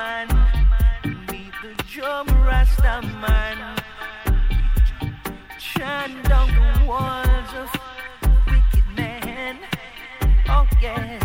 man, meet the drum Rasta man. Chant down the walls of wicked men. Oh yeah.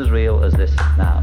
As real as this now.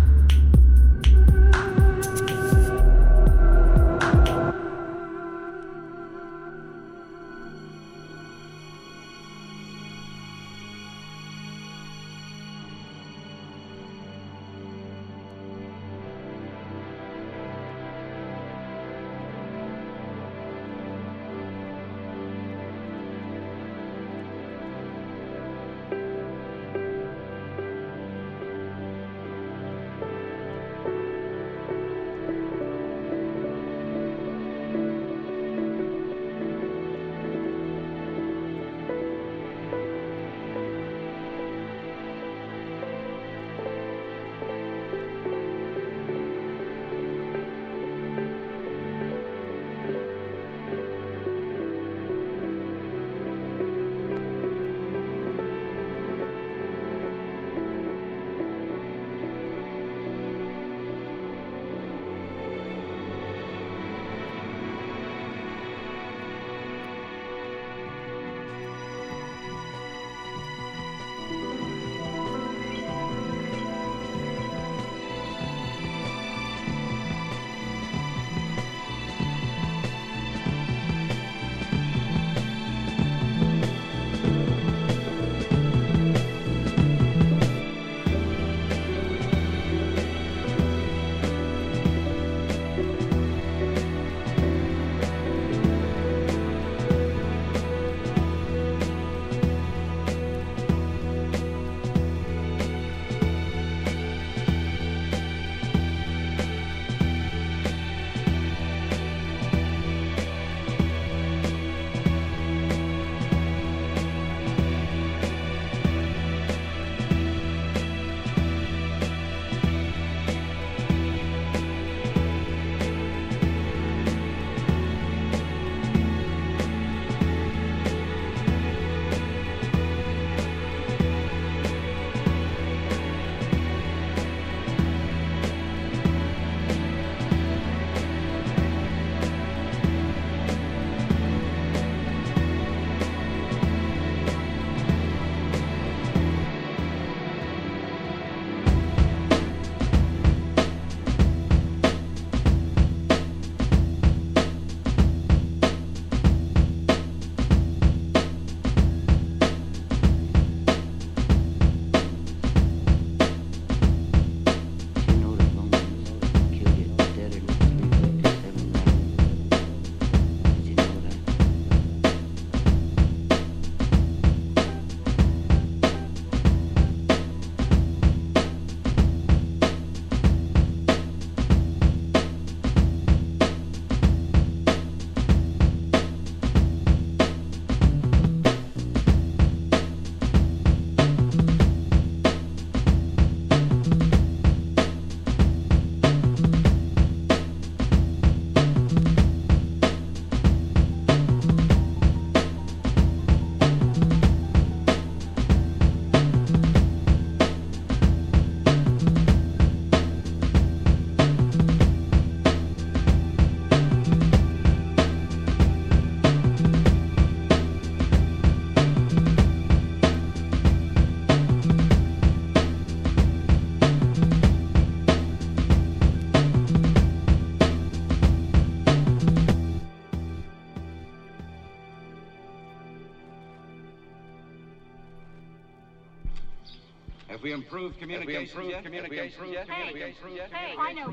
Improved communication yet? Communication yet? Hey, hey, I know,